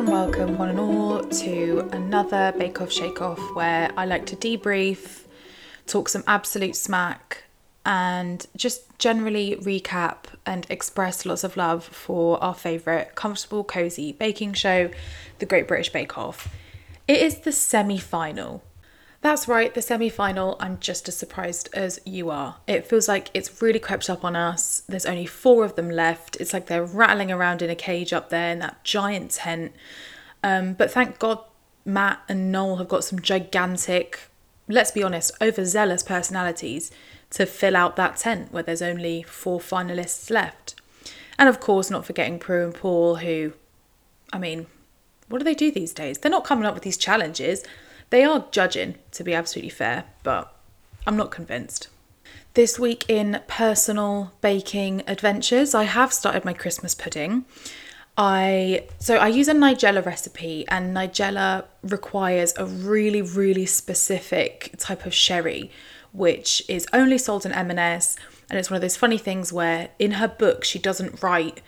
Welcome, welcome, one and all, to another Bake Off Shake Off where I like to debrief, talk some absolute smack, and just generally recap and express lots of love for our favourite comfortable, cosy baking show, the Great British Bake Off. It is the semi final. That's right, the semi final. I'm just as surprised as you are. It feels like it's really crept up on us. There's only four of them left. It's like they're rattling around in a cage up there in that giant tent. Um, but thank God Matt and Noel have got some gigantic, let's be honest, overzealous personalities to fill out that tent where there's only four finalists left. And of course, not forgetting Prue and Paul, who, I mean, what do they do these days? They're not coming up with these challenges. They are judging, to be absolutely fair, but I'm not convinced. This week in personal baking adventures, I have started my Christmas pudding. I so I use a Nigella recipe and Nigella requires a really really specific type of sherry which is only sold in M&S and it's one of those funny things where in her book she doesn't write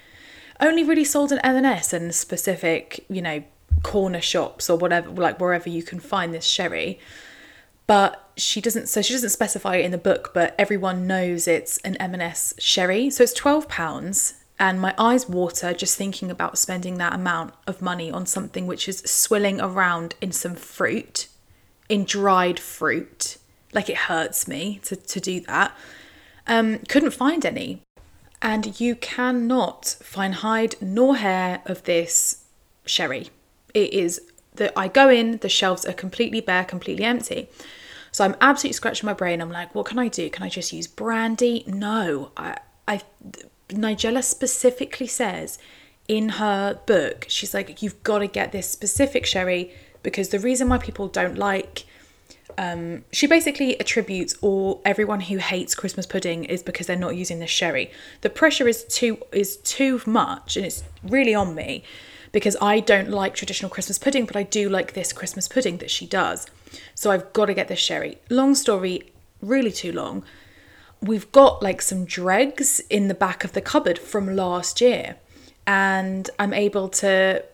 only really sold in M&S and specific, you know, corner shops or whatever, like wherever you can find this sherry. But she doesn't, so she doesn't specify it in the book, but everyone knows it's an M&S sherry. So it's £12 and my eyes water just thinking about spending that amount of money on something which is swilling around in some fruit, in dried fruit. Like it hurts me to, to do that. Um, couldn't find any. And you cannot find hide nor hair of this sherry it is that I go in, the shelves are completely bare, completely empty. So I'm absolutely scratching my brain. I'm like, what can I do? Can I just use brandy? No, I, I, Nigella specifically says in her book, she's like, you've got to get this specific sherry because the reason why people don't like um, she basically attributes all everyone who hates Christmas pudding is because they're not using the sherry. The pressure is too is too much, and it's really on me because I don't like traditional Christmas pudding, but I do like this Christmas pudding that she does. So I've got to get this sherry. Long story, really too long. We've got like some dregs in the back of the cupboard from last year, and I'm able to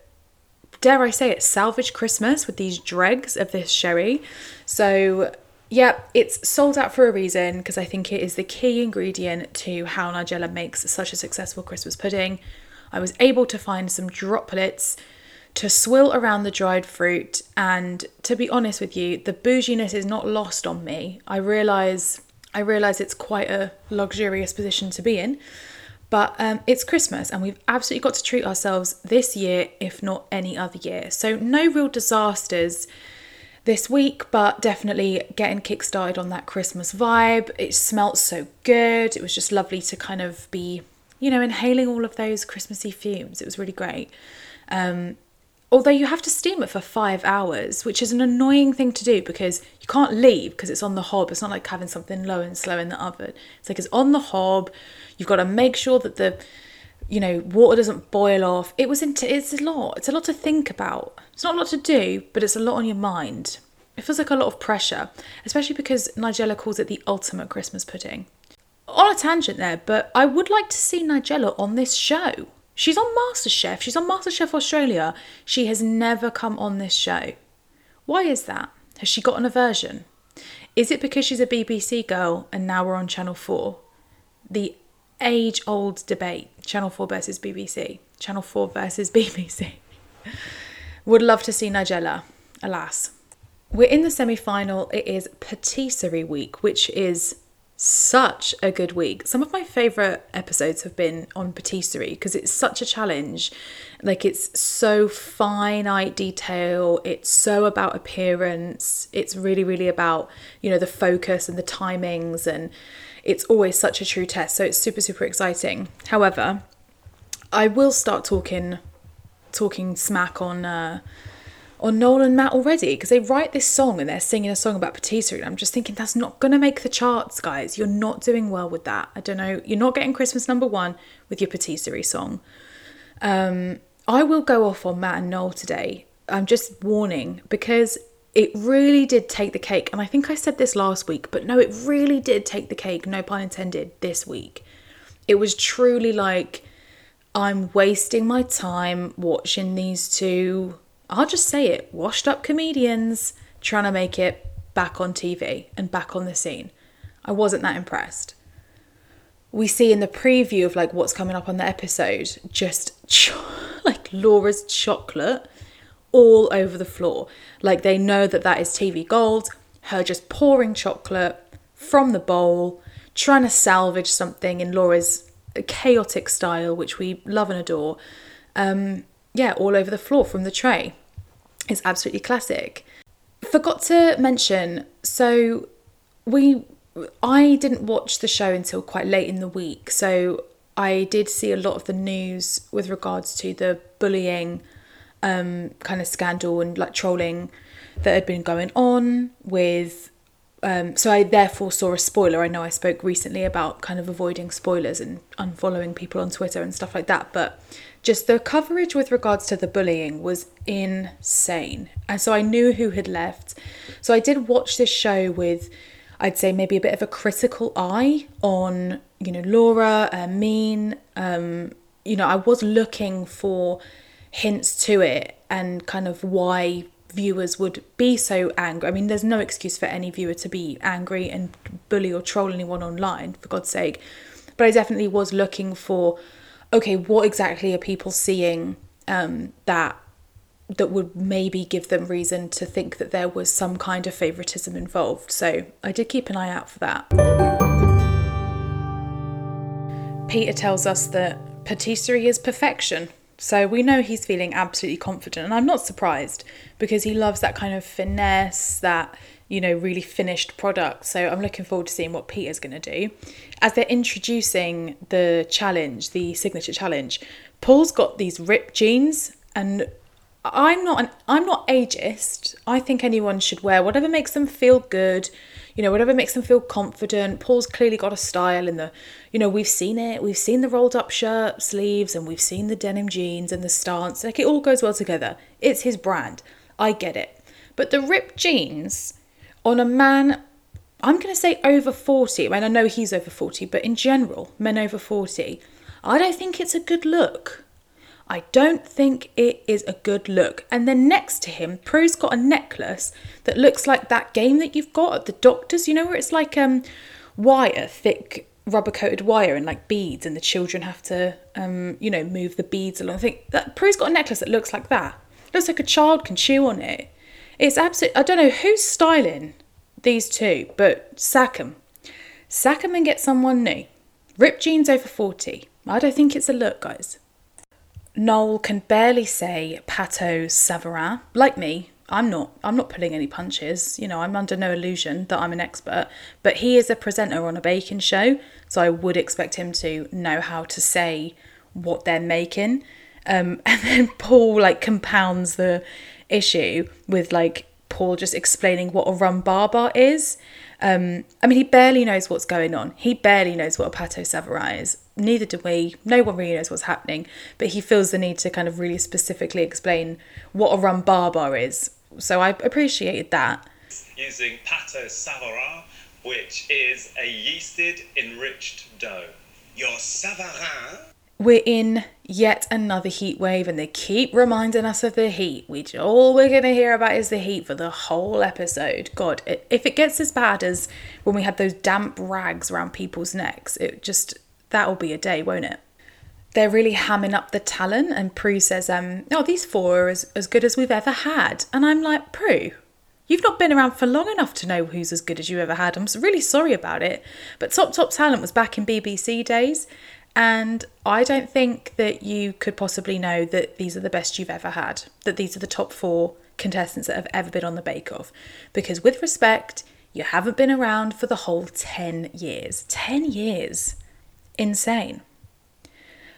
dare I say it, salvage Christmas with these dregs of this sherry. So, yeah, it's sold out for a reason because I think it is the key ingredient to how Nigella makes such a successful Christmas pudding. I was able to find some droplets to swill around the dried fruit. And to be honest with you, the bouginess is not lost on me. I realize I realize it's quite a luxurious position to be in. But um, it's Christmas and we've absolutely got to treat ourselves this year, if not any other year. So, no real disasters this week, but definitely getting kickstarted on that Christmas vibe. It smelt so good. It was just lovely to kind of be you know, inhaling all of those Christmassy fumes. It was really great. Um, although you have to steam it for five hours, which is an annoying thing to do because you can't leave because it's on the hob. It's not like having something low and slow in the oven. It's like it's on the hob. You've got to make sure that the you know water doesn't boil off. It was into it's a lot. It's a lot to think about. It's not a lot to do, but it's a lot on your mind. It feels like a lot of pressure, especially because Nigella calls it the ultimate Christmas pudding on a tangent there, but I would like to see Nigella on this show. She's on MasterChef. She's on MasterChef Australia. She has never come on this show. Why is that? Has she got an aversion? Is it because she's a BBC girl and now we're on Channel 4? The age old debate Channel 4 versus BBC, Channel 4 versus BBC. Would love to see Nigella, alas. We're in the semi final. It is patisserie week, which is such a good week. Some of my favorite episodes have been on patisserie because it's such a challenge. Like it's so finite detail, it's so about appearance. It's really really about, you know, the focus and the timings and it's always such a true test. So it's super super exciting. However, I will start talking talking smack on uh on Noel and Matt already because they write this song and they're singing a song about patisserie. And I'm just thinking that's not going to make the charts, guys. You're not doing well with that. I don't know. You're not getting Christmas number one with your patisserie song. Um, I will go off on Matt and Noel today. I'm just warning because it really did take the cake. And I think I said this last week, but no, it really did take the cake, no pun intended, this week. It was truly like I'm wasting my time watching these two, I'll just say it, washed up comedians trying to make it back on TV and back on the scene. I wasn't that impressed. We see in the preview of like what's coming up on the episode just like Laura's chocolate all over the floor. Like they know that that is TV gold, her just pouring chocolate from the bowl, trying to salvage something in Laura's chaotic style, which we love and adore. Um, yeah, all over the floor from the tray. It's absolutely classic. Forgot to mention, so we I didn't watch the show until quite late in the week, so I did see a lot of the news with regards to the bullying um, kind of scandal and like trolling that had been going on with. Um, so I therefore saw a spoiler. I know I spoke recently about kind of avoiding spoilers and unfollowing people on Twitter and stuff like that, but just the coverage with regards to the bullying was insane. And so I knew who had left. So I did watch this show with, I'd say, maybe a bit of a critical eye on, you know, Laura, uh, Mean. Um, you know, I was looking for hints to it and kind of why viewers would be so angry. I mean, there's no excuse for any viewer to be angry and bully or troll anyone online, for God's sake. But I definitely was looking for, okay, what exactly are people seeing um, that that would maybe give them reason to think that there was some kind of favoritism involved. So I did keep an eye out for that. Peter tells us that patisserie is perfection. So we know he's feeling absolutely confident, and I'm not surprised because he loves that kind of finesse, that you know, really finished product. So I'm looking forward to seeing what Peter's going to do. As they're introducing the challenge, the signature challenge, Paul's got these ripped jeans, and I'm not an I'm not ageist. I think anyone should wear whatever makes them feel good you know, whatever makes them feel confident. Paul's clearly got a style in the, you know, we've seen it. We've seen the rolled up shirt sleeves and we've seen the denim jeans and the stance. Like it all goes well together. It's his brand. I get it. But the ripped jeans on a man, I'm going to say over 40. I mean, I know he's over 40, but in general, men over 40, I don't think it's a good look. I don't think it is a good look. And then next to him, Prue's got a necklace that looks like that game that you've got at the doctor's, you know, where it's like um wire, thick rubber coated wire and like beads and the children have to um, you know, move the beads along. I think that Prue's got a necklace that looks like that. looks like a child can chew on it. It's absolutely, I don't know who's styling these two, but sack them. Sack them and get someone new. Rip jeans over 40. I don't think it's a look, guys. Noel can barely say pâte à savarin. Like me, I'm not I'm not pulling any punches. You know, I'm under no illusion that I'm an expert, but he is a presenter on a baking show, so I would expect him to know how to say what they're making. Um, and then Paul like compounds the issue with like Paul just explaining what a rum baba is. Um, I mean, he barely knows what's going on. He barely knows what a pâte à savarin is. Neither do we. No one really knows what's happening. But he feels the need to kind of really specifically explain what a rum baba is. So I appreciated that. Using pâte à savarin, which is a yeasted enriched dough. Your savarin we're in yet another heat wave and they keep reminding us of the heat which all we're going to hear about is the heat for the whole episode god if it gets as bad as when we had those damp rags around people's necks it just that'll be a day won't it they're really hamming up the talent and prue says um oh these four are as, as good as we've ever had and i'm like prue You've not been around for long enough to know who's as good as you ever had. I'm really sorry about it. But Top Top Talent was back in BBC days, and I don't think that you could possibly know that these are the best you've ever had, that these are the top four contestants that have ever been on the Bake Off. Because, with respect, you haven't been around for the whole 10 years. 10 years. Insane.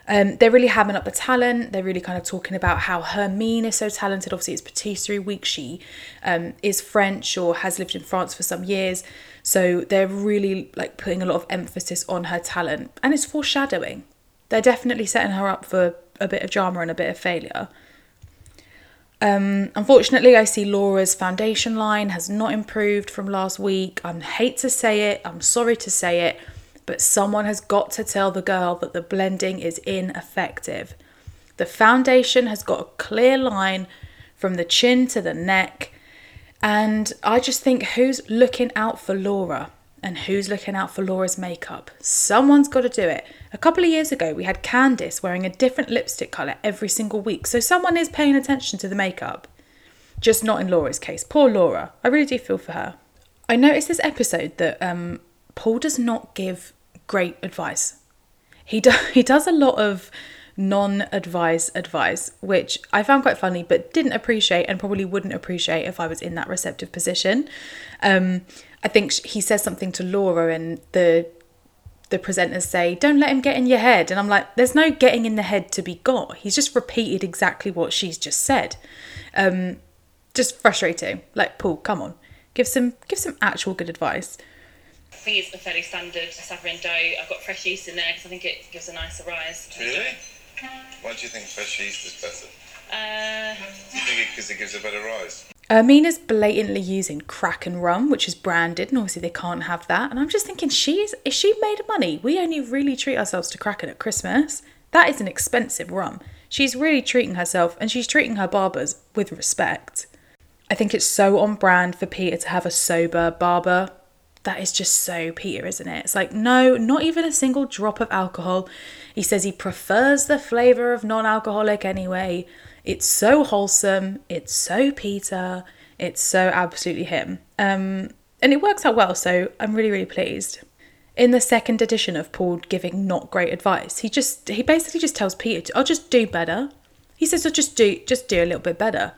Um, they're really hamming up the talent. They're really kind of talking about how Hermine is so talented. Obviously, it's Patisserie Week. She um, is French or has lived in France for some years. So they're really like putting a lot of emphasis on her talent. And it's foreshadowing. They're definitely setting her up for a bit of drama and a bit of failure. Um, unfortunately, I see Laura's foundation line has not improved from last week. I hate to say it, I'm sorry to say it, but someone has got to tell the girl that the blending is ineffective. The foundation has got a clear line from the chin to the neck, and I just think who's looking out for Laura and who's looking out for Laura's makeup? Someone's got to do it. A couple of years ago, we had Candice wearing a different lipstick colour every single week, so someone is paying attention to the makeup. Just not in Laura's case. Poor Laura. I really do feel for her. I noticed this episode that um, Paul does not give great advice. He do- he does a lot of non-advice advice, which I found quite funny, but didn't appreciate and probably wouldn't appreciate if I was in that receptive position. Um, I think he says something to Laura, and the the presenters say, "Don't let him get in your head," and I'm like, "There's no getting in the head to be got." He's just repeated exactly what she's just said. Um, just frustrating. Like Paul, come on, give some give some actual good advice. I think it's a fairly standard Savarin dough. I've got fresh yeast in there because I think it gives a nicer rise. Really? Why do you think fresh yeast is better? Uh, Do you think because it gives a better rise? Hermine's blatantly using Kraken rum, which is branded, and obviously they can't have that. And I'm just thinking, she's is she made of money? We only really treat ourselves to Kraken at Christmas. That is an expensive rum. She's really treating herself, and she's treating her babas with respect. I think it's so on brand for Peter to have a sober baba. That is just so Peter, isn't it? It's like, no, not even a single drop of alcohol. He says he prefers the flavour of non alcoholic anyway. It's so wholesome. It's so Peter. It's so absolutely him. Um, and it works out well, so I'm really, really pleased. In the second edition of Paul giving not great advice, he just he basically just tells Peter, "I'll just do better." He says, "I'll just do just do a little bit better."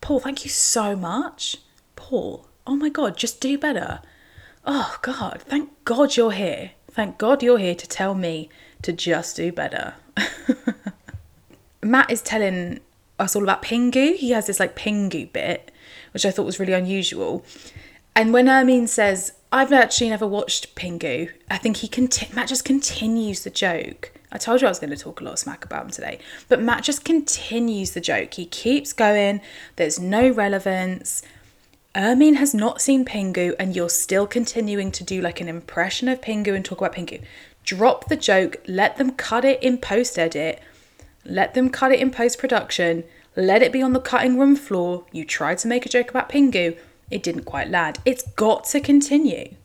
Paul, thank you so much. Paul, oh my God, just do better. Oh God, thank God you're here. Thank God you're here to tell me to just do better. Matt is telling us all about Pingu. He has this like Pingu bit, which I thought was really unusual. And when Hermine says, I've actually never watched Pingu, I think he conti- Matt just continues the joke. I told you I was going to talk a lot of smack about him today, but Matt just continues the joke. He keeps going. There's no relevance. Hermine has not seen Pingu, and you're still continuing to do like an impression of Pingu and talk about Pingu. Drop the joke. Let them cut it in post edit. Let them cut it in post production. Let it be on the cutting room floor. You tried to make a joke about Pingu. It didn't quite land. It's got to continue.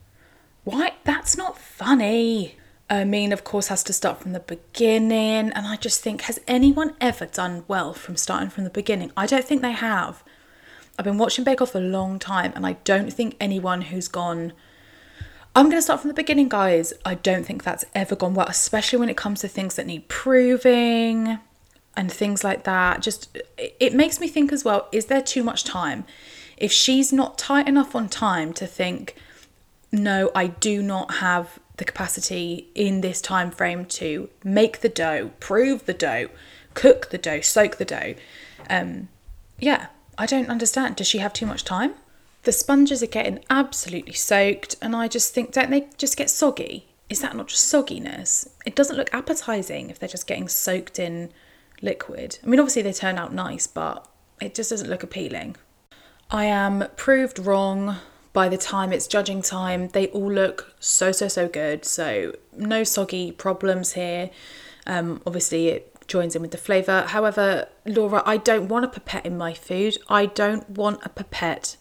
Why? That's not funny. Hermine, of course, has to start from the beginning. And I just think, has anyone ever done well from starting from the beginning? I don't think they have. I've been watching Bake Off a long time, and I don't think anyone who's gone, I'm going to start from the beginning, guys. I don't think that's ever gone well, especially when it comes to things that need proving and things like that. Just, it- it makes me think as well is there too much time? If she's not tight enough on time to think, no, I do not have the capacity in this time frame to make the dough, prove the dough, cook the dough, soak the dough. Um, yeah, I don't understand. Does she have too much time? The sponges are getting absolutely soaked, and I just think, don't they just get soggy? Is that not just sogginess? It doesn't look appetizing if they're just getting soaked in liquid. I mean, obviously they turn out nice, but it just doesn't look appealing. I am proved wrong by the time it's judging time. They all look so, so, so good. So, no soggy problems here. Um, obviously, it joins in with the flavour. However, Laura, I don't want a pipette in my food. I don't want a pipette.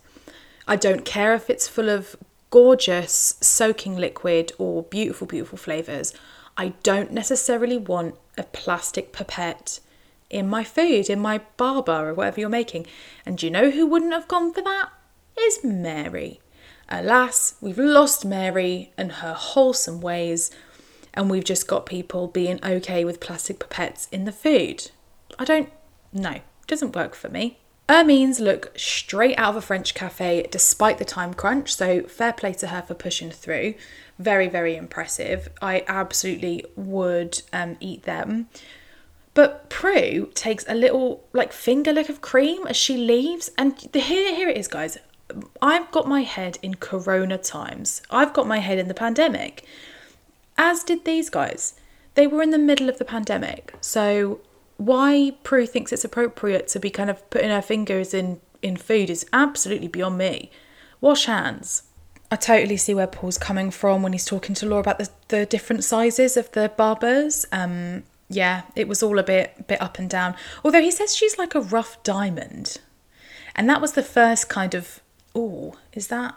I don't care if it's full of gorgeous soaking liquid or beautiful, beautiful flavours. I don't necessarily want a plastic pipette in my food, in my baba or whatever you're making. And you know who wouldn't have gone for that? Is Mary. Alas, we've lost Mary and her wholesome ways, and we've just got people being okay with plastic pipettes in the food. I don't know, doesn't work for me. Hermine's look straight out of a French cafe despite the time crunch, so fair play to her for pushing through. Very, very impressive. I absolutely would um, eat them. But Prue takes a little like finger lick of cream as she leaves, and the, here, here it is, guys. I've got my head in Corona times. I've got my head in the pandemic, as did these guys. They were in the middle of the pandemic, so why Prue thinks it's appropriate to be kind of putting her fingers in in food is absolutely beyond me. Wash hands. I totally see where Paul's coming from when he's talking to Laura about the, the different sizes of the babas. Um, yeah, it was all a bit bit up and down. Although he says she's like a rough diamond, and that was the first kind of oh, is that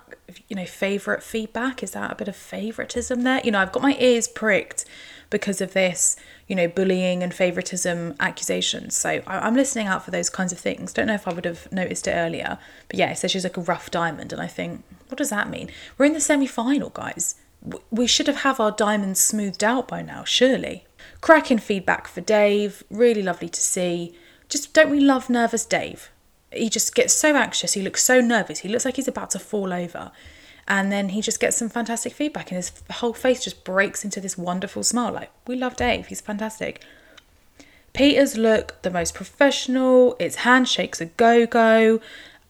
you know favorite feedback? Is that a bit of favoritism there? You know, I've got my ears pricked because of this, you know, bullying and favoritism accusations. So I, I'm listening out for those kinds of things. Don't know if I would have noticed it earlier, but yeah, it says she's like a rough diamond, and I think, what does that mean? We're in the semi final, guys. We should have have our diamonds smoothed out by now, surely. Cracking feedback for Dave. Really lovely to see. Just don't we love nervous Dave? He just gets so anxious. He looks so nervous. He looks like he's about to fall over. And then he just gets some fantastic feedback, and his whole face just breaks into this wonderful smile. Like, we love Dave. He's fantastic. Peter's look the most professional. Its handshakes a go go.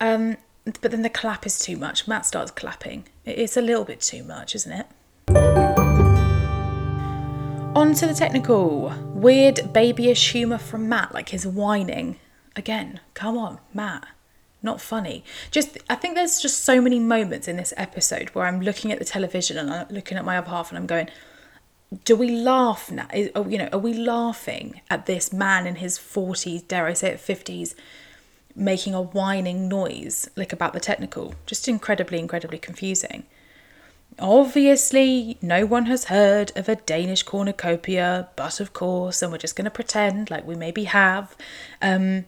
Um, but then the clap is too much. Matt starts clapping. It's a little bit too much, isn't it? On to the technical. Weird babyish humour from Matt, like his whining. Again, come on, Matt. Not funny. Just, I think there's just so many moments in this episode where I'm looking at the television and I'm looking at my other half and I'm going, do we laugh now? Is, are, you know, are we laughing at this man in his 40s, dare I say it, 50s, making a whining noise like about the technical? Just incredibly, incredibly confusing. Obviously, no one has heard of a Danish cornucopia, but of course, and we're just going to pretend like we maybe have. Um,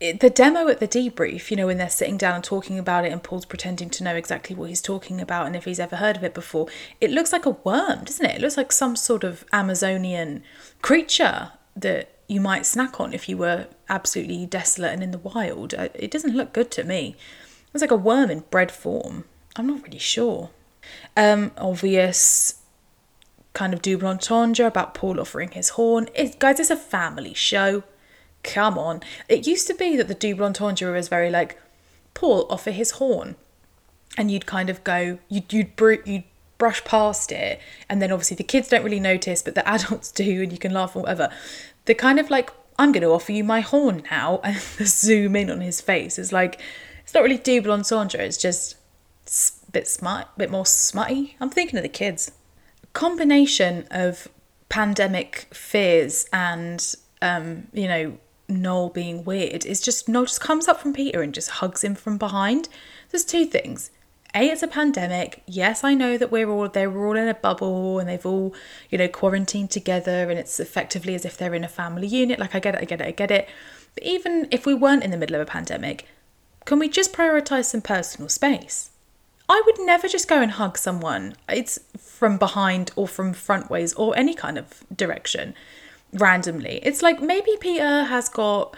it, the demo at the debrief, you know, when they're sitting down and talking about it, and Paul's pretending to know exactly what he's talking about and if he's ever heard of it before, it looks like a worm, doesn't it? It looks like some sort of Amazonian creature that you might snack on if you were absolutely desolate and in the wild. Uh, It doesn't look good to me. It's like a worm in bread form. I'm not really sure. Um, obvious kind of double entendre about Paul offering his horn. It, guys, it's a family show. Come on. It used to be that the double entendre was very like, Paul, offer his horn. And you'd kind of go, you'd, you'd, br- you'd brush past it. And then obviously the kids don't really notice, but the adults do, and you can laugh or whatever. The kind of like, I'm going to offer you my horn now. And the zoom in on his face is like, it's not really double entendre, it's just s- bit smart, bit more smutty. I'm thinking of the kids. Combination of pandemic fears and um, you know, Noel being weird is just Noel just comes up from Peter and just hugs him from behind. There's two things. A, it's a pandemic. Yes, I know that we're all they were all in a bubble and they've all, you know, quarantined together and it's effectively as if they're in a family unit. Like I get it, I get it, I get it. But even if we weren't in the middle of a pandemic, can we just prioritize some personal space? I would never just go and hug someone. It's from behind or from front ways or any kind of direction randomly. It's like maybe Peter has got,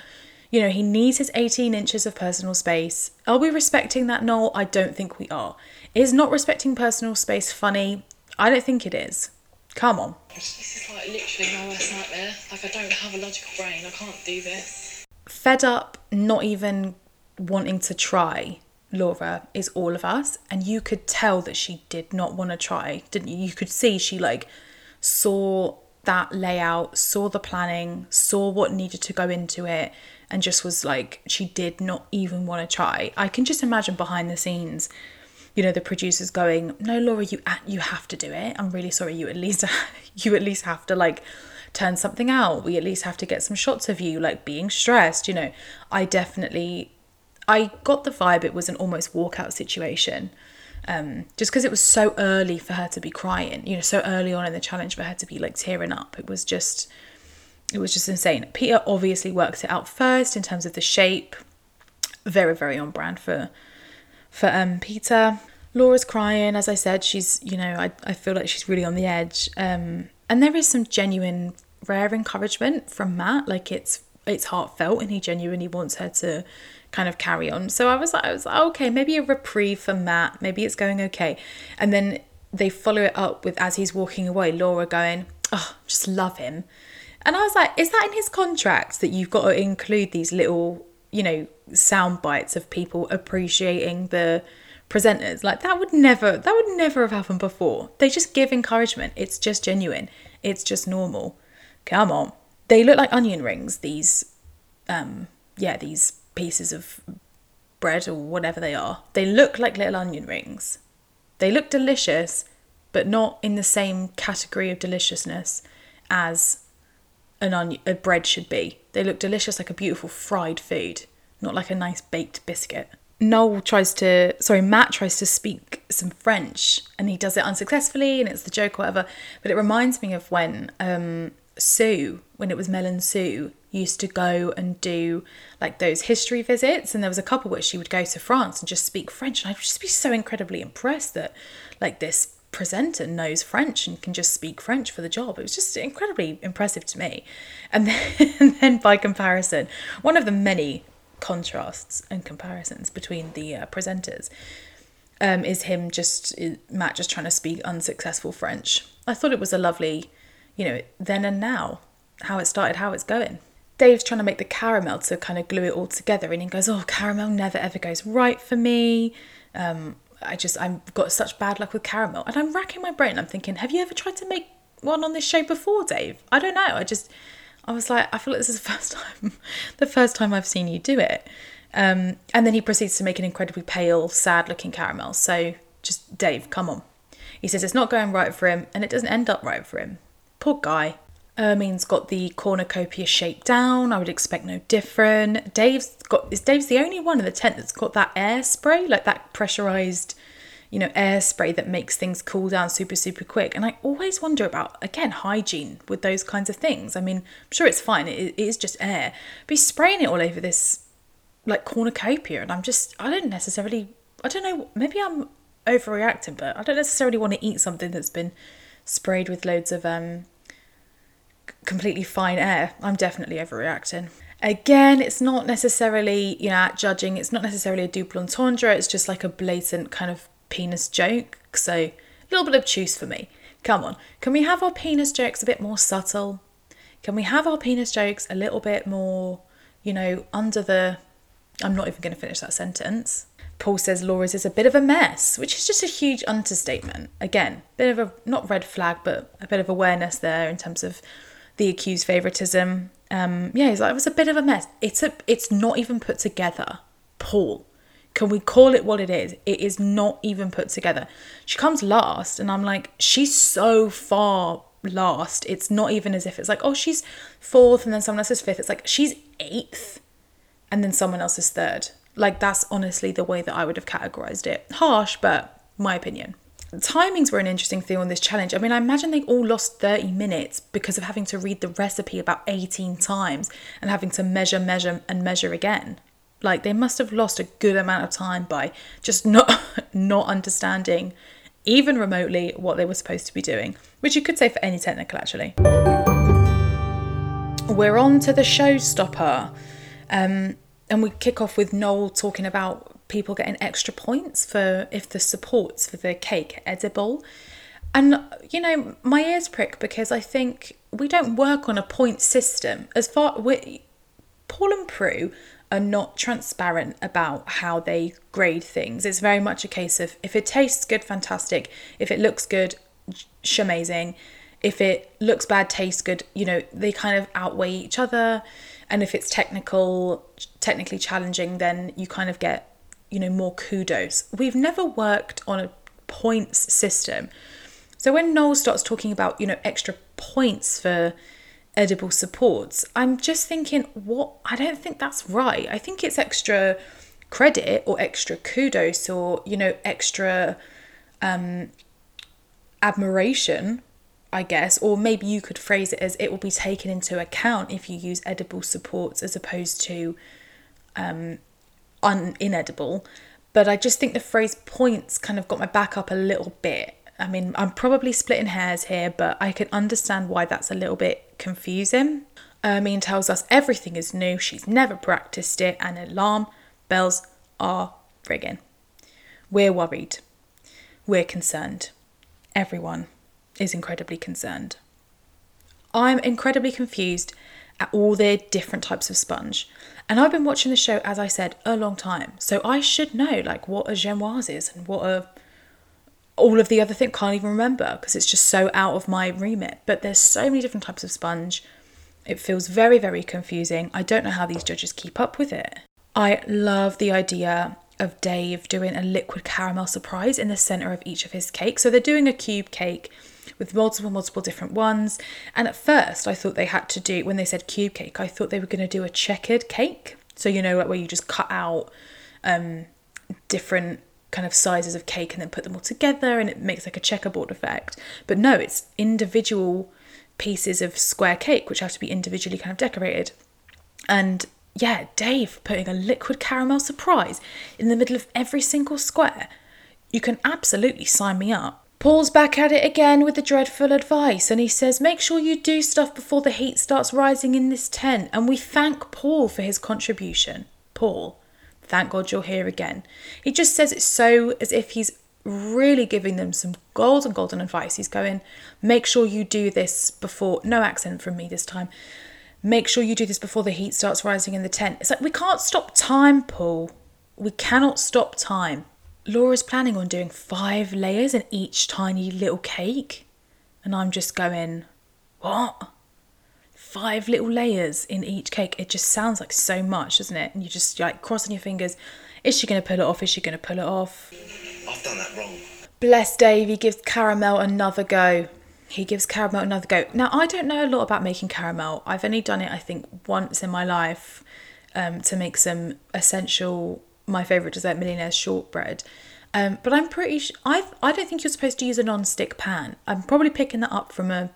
you know, he needs his 18 inches of personal space. Are we respecting that, Noel? I don't think we are. Is not respecting personal space funny? I don't think it is. Come on. This is like literally my worst nightmare. Like I don't have a logical brain. I can't do this. Fed up, not even wanting to try. Laura is all of us, and you could tell that she did not want to try, didn't you? You could see she like saw that layout, saw the planning, saw what needed to go into it, and just was like, she did not even want to try. I can just imagine behind the scenes, you know, the producers going, "No, Laura, you at you have to do it. I'm really sorry. You at least you at least have to like." turn something out we at least have to get some shots of you like being stressed you know i definitely I got the vibe it was an almost walkout situation. Um, just because it was so early for her to be crying, you know, so early on in the challenge for her to be like tearing up. It was just, it was just insane. Peter obviously worked it out first in terms of the shape, very very on brand for for um Peter. Laura's crying, as I said, she's you know I I feel like she's really on the edge. Um, and there is some genuine rare encouragement from Matt, like it's it's heartfelt and he genuinely wants her to kind of carry on. So I was like, I was like, okay, maybe a reprieve for Matt. Maybe it's going okay. And then they follow it up with as he's walking away, Laura going, oh, just love him. And I was like, is that in his contract that you've got to include these little, you know, sound bites of people appreciating the presenters? Like that would never, that would never have happened before. They just give encouragement. It's just genuine. It's just normal. Come on. They look like onion rings. These, um, yeah, these pieces of bread or whatever they are. They look like little onion rings. They look delicious, but not in the same category of deliciousness as an onion, a bread should be. They look delicious like a beautiful fried food, not like a nice baked biscuit. Noel tries to, sorry, Matt tries to speak some French and he does it unsuccessfully and it's the joke or whatever. But it reminds me of when um, Sue, when it was Mel and Sue, used to go and do like those history visits. And there was a couple where she would go to France and just speak French. And I'd just be so incredibly impressed that like this presenter knows French and can just speak French for the job. It was just incredibly impressive to me. And then, and then by comparison, one of the many contrasts and comparisons between the uh, presenters um, is him just Matt just trying to speak unsuccessful French. I thought it was a lovely, you know, then and now, how it started, how it's going. Dave's trying to make the caramel to kind of glue it all together, and he goes, "Oh, caramel never ever goes right for me. Um, I just I've got such bad luck with caramel." And I'm racking my brain. I'm thinking, "Have you ever tried to make one on this show before, Dave?" I don't know. I just I was like, I feel like this is the first time, the first time I've seen you do it. Um, and then he proceeds to make an incredibly pale, sad looking caramel. So just, Dave, come on. He says it's not going right for him and it doesn't end up right for him. Poor guy. Hermine's got the cornucopia shape down. I would expect no different. Dave's got is Dave's the only one in the tent that's got that air spray, like that pressurized you know, air spray that makes things cool down super, super quick. And I always wonder about, again, hygiene with those kinds of things. I mean, I'm sure it's fine, it, it is just air. But he's spraying it all over this, like, cornucopia. And I'm just, I don't necessarily, I don't know, maybe I'm overreacting, but I don't necessarily want to eat something that's been sprayed with loads of um, completely fine air. I'm definitely overreacting. Again, it's not necessarily, you know, judging, it's not necessarily a double entendre, it's just like a blatant kind of penis joke, so a little bit obtuse for me. Come on, can we have our penis jokes a bit more subtle? Can we have our penis jokes a little bit more, you know, under the. I'm not even going to finish that sentence. Paul says Laura's is a bit of a mess, which is just a huge understatement. Again, bit of a not red flag, but a bit of awareness there in terms of the accused favoritism. Um, yeah, he's like, it was a bit of a mess. It's a, it's not even put together. Paul, can we call it what it is? It is not even put together. She comes last, and I'm like, she's so far last. It's not even as if it's like, oh, she's fourth, and then someone else is fifth. It's like she's eighth, and then someone else is third. Like, that's honestly the way that I would have categorized it. Harsh, but my opinion. Timings were an interesting thing on this challenge. I mean, I imagine they all lost 30 minutes because of having to read the recipe about 18 times and having to measure, measure, and measure again like they must have lost a good amount of time by just not not understanding even remotely what they were supposed to be doing which you could say for any technical actually we're on to the showstopper um, and we kick off with noel talking about people getting extra points for if the supports for the cake are edible and you know my ears prick because i think we don't work on a point system as far we paul and prue are not transparent about how they grade things. It's very much a case of if it tastes good, fantastic. If it looks good, sh- amazing. If it looks bad, tastes good, you know, they kind of outweigh each other. And if it's technical, technically challenging, then you kind of get, you know, more kudos. We've never worked on a points system. So when Noel starts talking about, you know, extra points for edible supports. I'm just thinking, what? I don't think that's right. I think it's extra credit or extra kudos or, you know, extra um, admiration, I guess. Or maybe you could phrase it as it will be taken into account if you use edible supports as opposed to um, un- inedible. But I just think the phrase points kind of got my back up a little bit. I mean, I'm probably splitting hairs here, but I can understand why that's a little bit confusing. Hermine tells us everything is new, she's never practiced it, and alarm bells are ringing. We're worried. We're concerned. Everyone is incredibly concerned. I'm incredibly confused at all the different types of sponge. And I've been watching the show, as I said, a long time. So I should know like what a genoise is and what a all of the other things can't even remember because it's just so out of my remit. But there's so many different types of sponge. It feels very, very confusing. I don't know how these judges keep up with it. I love the idea of Dave doing a liquid caramel surprise in the center of each of his cakes. So they're doing a cube cake with multiple, multiple different ones. And at first, I thought they had to do, when they said cube cake, I thought they were going to do a checkered cake. So, you know, where you just cut out um, different kind of sizes of cake and then put them all together and it makes like a checkerboard effect. But no, it's individual pieces of square cake which have to be individually kind of decorated. And yeah, Dave putting a liquid caramel surprise in the middle of every single square. You can absolutely sign me up. Paul's back at it again with the dreadful advice, and he says, Make sure you do stuff before the heat starts rising in this tent. And we thank Paul for his contribution. Paul, thank God you're here again. He just says it so as if he's really giving them some golden, golden advice. He's going, Make sure you do this before, no accent from me this time. Make sure you do this before the heat starts rising in the tent. It's like, we can't stop time, Paul. We cannot stop time. Laura's planning on doing five layers in each tiny little cake. And I'm just going, what? Five little layers in each cake. It just sounds like so much, doesn't it? And you're just like crossing your fingers. Is she going to pull it off? Is she going to pull it off? I've done that wrong. Bless Dave, he gives caramel another go. He gives caramel another go. Now, I don't know a lot about making caramel. I've only done it, I think, once in my life um, to make some essential my favourite dessert, Millionaire's shortbread. Um, but I'm pretty. Sh- I I don't think you're supposed to use a non-stick pan. I'm probably picking that up from a.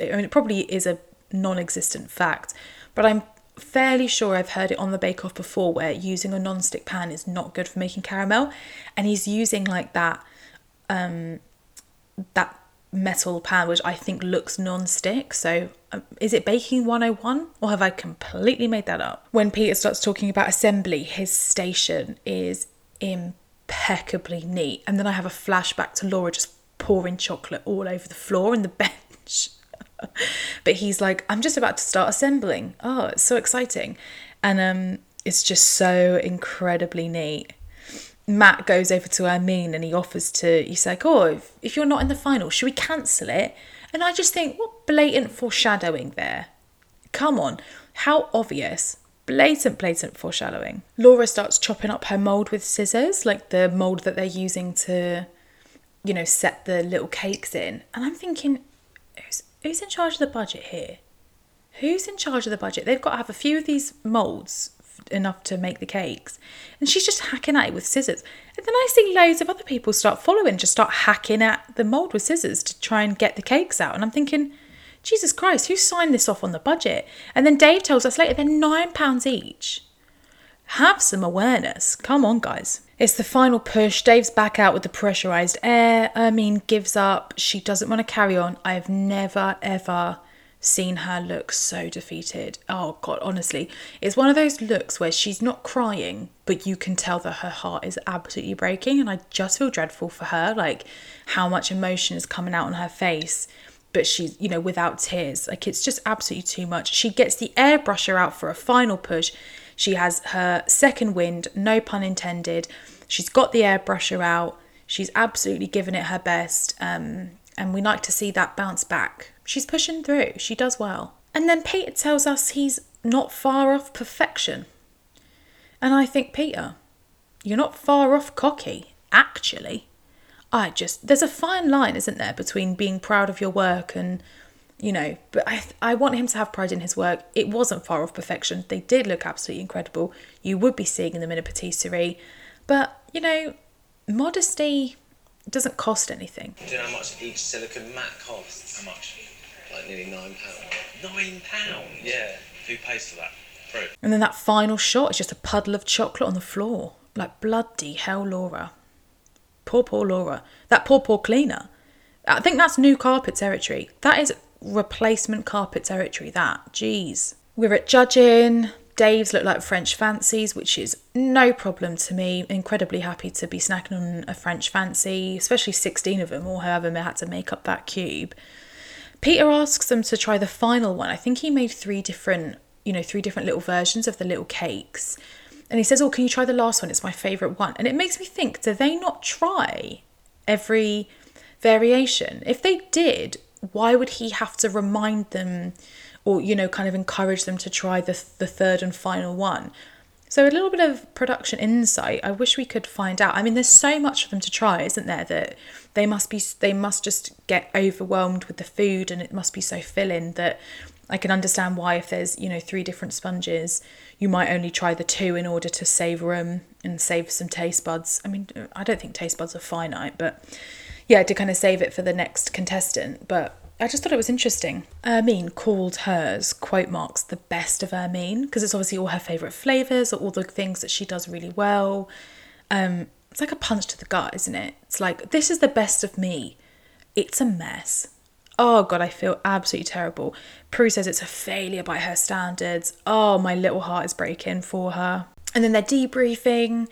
I mean, it probably is a non-existent fact, but I'm fairly sure I've heard it on the Bake Off before, where using a non-stick pan is not good for making caramel, and he's using like that, um, that metal pan which I think looks non-stick. So um, is it baking 101 or have I completely made that up? When Peter starts talking about assembly, his station is impeccably neat. And then I have a flashback to Laura just pouring chocolate all over the floor and the bench. but he's like, I'm just about to start assembling. Oh, it's so exciting. And um it's just so incredibly neat. Matt goes over to Hermine and he offers to, he's like, oh, if, if you're not in the final, should we cancel it? And I just think, what blatant foreshadowing there. Come on, how obvious. Blatant, blatant foreshadowing. Laura starts chopping up her mould with scissors, like the mould that they're using to, you know, set the little cakes in. And I'm thinking, who's, who's in charge of the budget here? Who's in charge of the budget? They've got to have a few of these moulds enough to make the cakes. And she's just hacking at it with scissors. And then I see loads of other people start following, just start hacking at the mould with scissors to try and get the cakes out. And I'm thinking, Jesus Christ, who signed this off on the budget? And then Dave tells us later they're £9 each. Have some awareness. Come on, guys. It's the final push. Dave's back out with the pressurized air. Hermine gives up. She doesn't want to carry on. I've never, ever seen her look so defeated. Oh god, honestly, it's one of those looks where she's not crying, but you can tell that her heart is absolutely breaking and I just feel dreadful for her, like how much emotion is coming out on her face, but she's, you know, without tears. Like it's just absolutely too much. She gets the airbrusher out for a final push. She has her second wind, no pun intended. She's got the airbrusher out. She's absolutely given it her best. Um, and we like to see that bounce back. She's pushing through, she does well. And then Peter tells us he's not far off perfection. And I think, Peter, you're not far off cocky, actually. I just, there's a fine line, isn't there, between being proud of your work and, you know, but I, I want him to have pride in his work. It wasn't far off perfection. They did look absolutely incredible. You would be seeing them in a patisserie. But, you know, modesty doesn't cost anything. Do you know how much each silicon mat costs? How much? Like nearly nine pounds. Nine pounds? Yeah. Who pays for that? Proof. And then that final shot is just a puddle of chocolate on the floor. Like bloody hell, Laura. Poor, poor Laura. That poor, poor cleaner. I think that's new carpet territory. That is replacement carpet territory, that. Jeez. We're at judging. Dave's look like French fancies, which is no problem to me. Incredibly happy to be snacking on a French fancy, especially 16 of them, or however they had to make up that cube. Peter asks them to try the final one. I think he made three different, you know, three different little versions of the little cakes. And he says, Oh, can you try the last one? It's my favourite one. And it makes me think, do they not try every variation? If they did, why would he have to remind them or, you know, kind of encourage them to try the, the third and final one? So a little bit of production insight. I wish we could find out. I mean, there's so much for them to try, isn't there? That they must be, they must just get overwhelmed with the food, and it must be so filling that I can understand why if there's you know three different sponges, you might only try the two in order to savour them and save some taste buds. I mean, I don't think taste buds are finite, but yeah, to kind of save it for the next contestant. But I just thought it was interesting. Hermine called hers, quote marks, the best of Hermine, because it's obviously all her favourite flavours, or all the things that she does really well. Um, it's like a punch to the gut, isn't it? It's like, this is the best of me. It's a mess. Oh god, I feel absolutely terrible. Prue says it's a failure by her standards. Oh, my little heart is breaking for her. And then they're debriefing,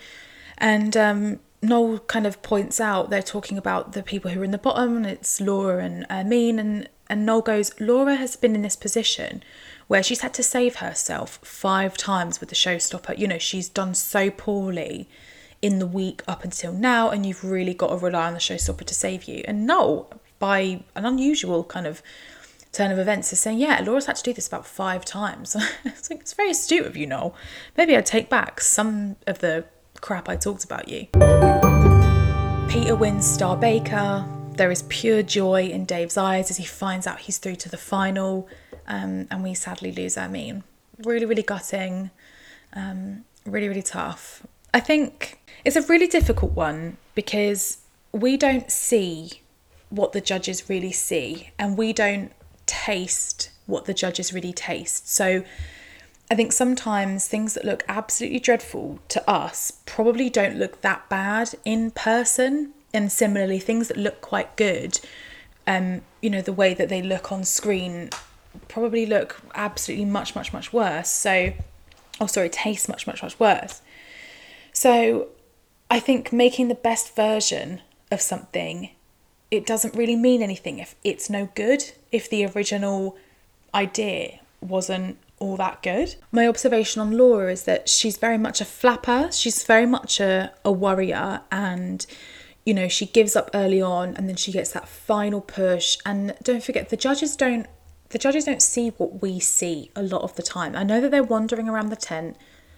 and um, Noel kind of points out they're talking about the people who are in the bottom, and it's Laura and Hermine, and and Noel goes, Laura has been in this position where she's had to save herself five times with the showstopper. You know, she's done so poorly in the week up until now, and you've really got to rely on the showstopper to save you. And Noel, by an unusual kind of turn of events, is saying, Yeah, Laura's had to do this about five times. it's like, it's very astute of you, Noel. Maybe I'd take back some of the crap I talked about you. Peter wins Star Baker. There is pure joy in Dave's eyes as he finds out he's through to the final, um, and we sadly lose Hermine. Really, really gutting. Um, really, really tough. I think it's a really difficult one because we don't see what the judges really see, and we don't taste what the judges really taste. So I think sometimes things that look absolutely dreadful to us probably don't look that bad in person. And similarly, things that look quite good, um, you know, the way that they look on screen probably look absolutely much, much, much worse. So, oh, sorry, taste much, much, much worse. So, I think making the best version of something, it doesn't really mean anything if it's no good, if the original idea wasn't all that good. My observation on Laura is that she's very much a flapper, she's very much a, a warrior, and you know, she gives up early on and then she gets that final push. And don't forget, the judges don't the judges don't see what we see a lot of the time. I know that they're wandering around the tent.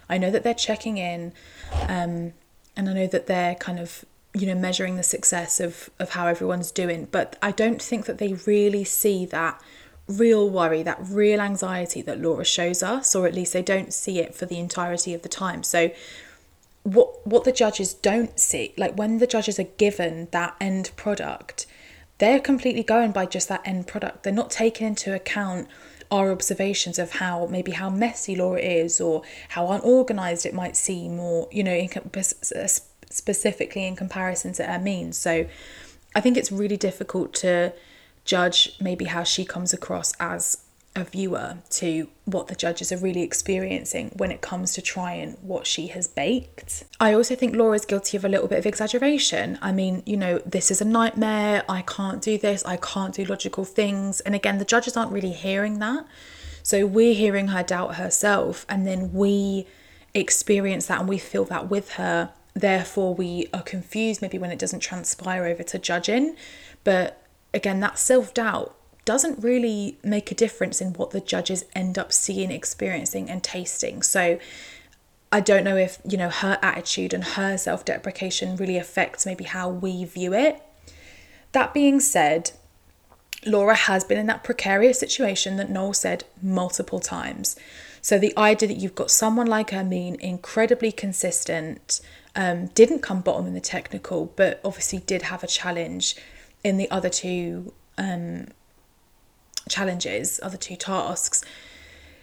I know that they're checking in, um, and I know that they're kind of you know measuring the success of of how everyone's doing. But I don't think that they really see that real worry, that real anxiety that Laura shows us, or at least they don't see it for the entirety of the time. So what what the judges don't see, like when the judges are given that end product, they're completely going by just that end product. They're not taking into account our observations of how maybe how messy Laura is or how unorganized it might seem or you know in, specifically in comparison to Hermine. So I think it's really difficult to judge maybe how she comes across as a viewer to what the judges are really experiencing when it comes to trying what she has baked. I also think Laura's guilty of a little bit of exaggeration. I mean, you know, this is a nightmare. I can't do this. I can't do logical things. And again, the judges aren't really hearing that. So we're hearing her doubt herself, and then we experience that and we feel that with her. Therefore, we are confused maybe when it doesn't transpire over to judging. But again, that self doubt doesn't really make a difference in what the judges end up seeing, experiencing, and tasting. So I don't know if, you know, her attitude and her self deprecation really affects maybe how we view it. That being said, Laura has been in that precarious situation that Noel said multiple times. So the idea that you've got someone like Hermine, incredibly consistent, um, didn't come bottom in the technical, but obviously did have a challenge in the other two um, challenges, other two tasks,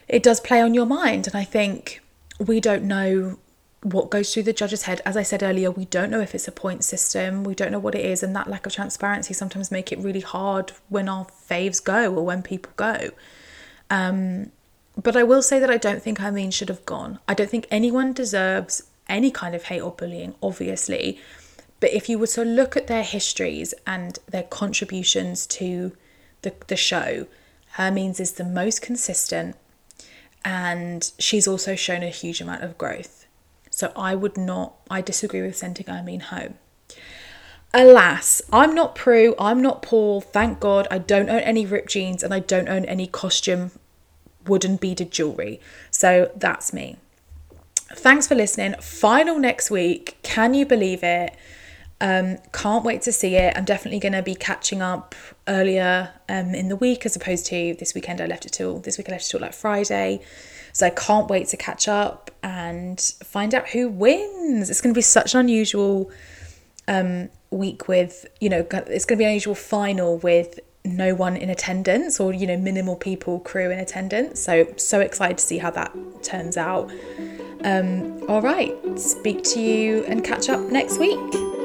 it does play on your mind. And I think we don't know what goes through the judge's head. As I said earlier, we don't know if it's a point system. We don't know what it is, and that lack of transparency sometimes make it really hard when our faves go or when people go. Um, but I will say that I don't think Hermine should have gone. I don't think anyone deserves any kind of hate or bullying, obviously. But if you were to look at their histories and their contributions to the, the show, Hermine's is the most consistent and she's also shown a huge amount of growth. So I would not, I disagree with sending Hermine home. Alas, I'm not Prue, I'm not Paul, thank God. I don't own any ripped jeans and I don't own any costume wooden beaded jewellery. So that's me. thanks for listening. Final next week. Can you believe it? Um, can't wait to see it. I'm definitely going to be catching up earlier um, in the week as opposed to this weekend. I left it till this week. I left it till like Friday. So I can't wait to catch up and find out who wins. It's going to be such an unusual um, week with, you know, it's going to be an unusual final with no one in attendance or, you know, minimal people, crew in attendance. So, so excited to see how that turns out. Um, all right, speak to you and catch up next week.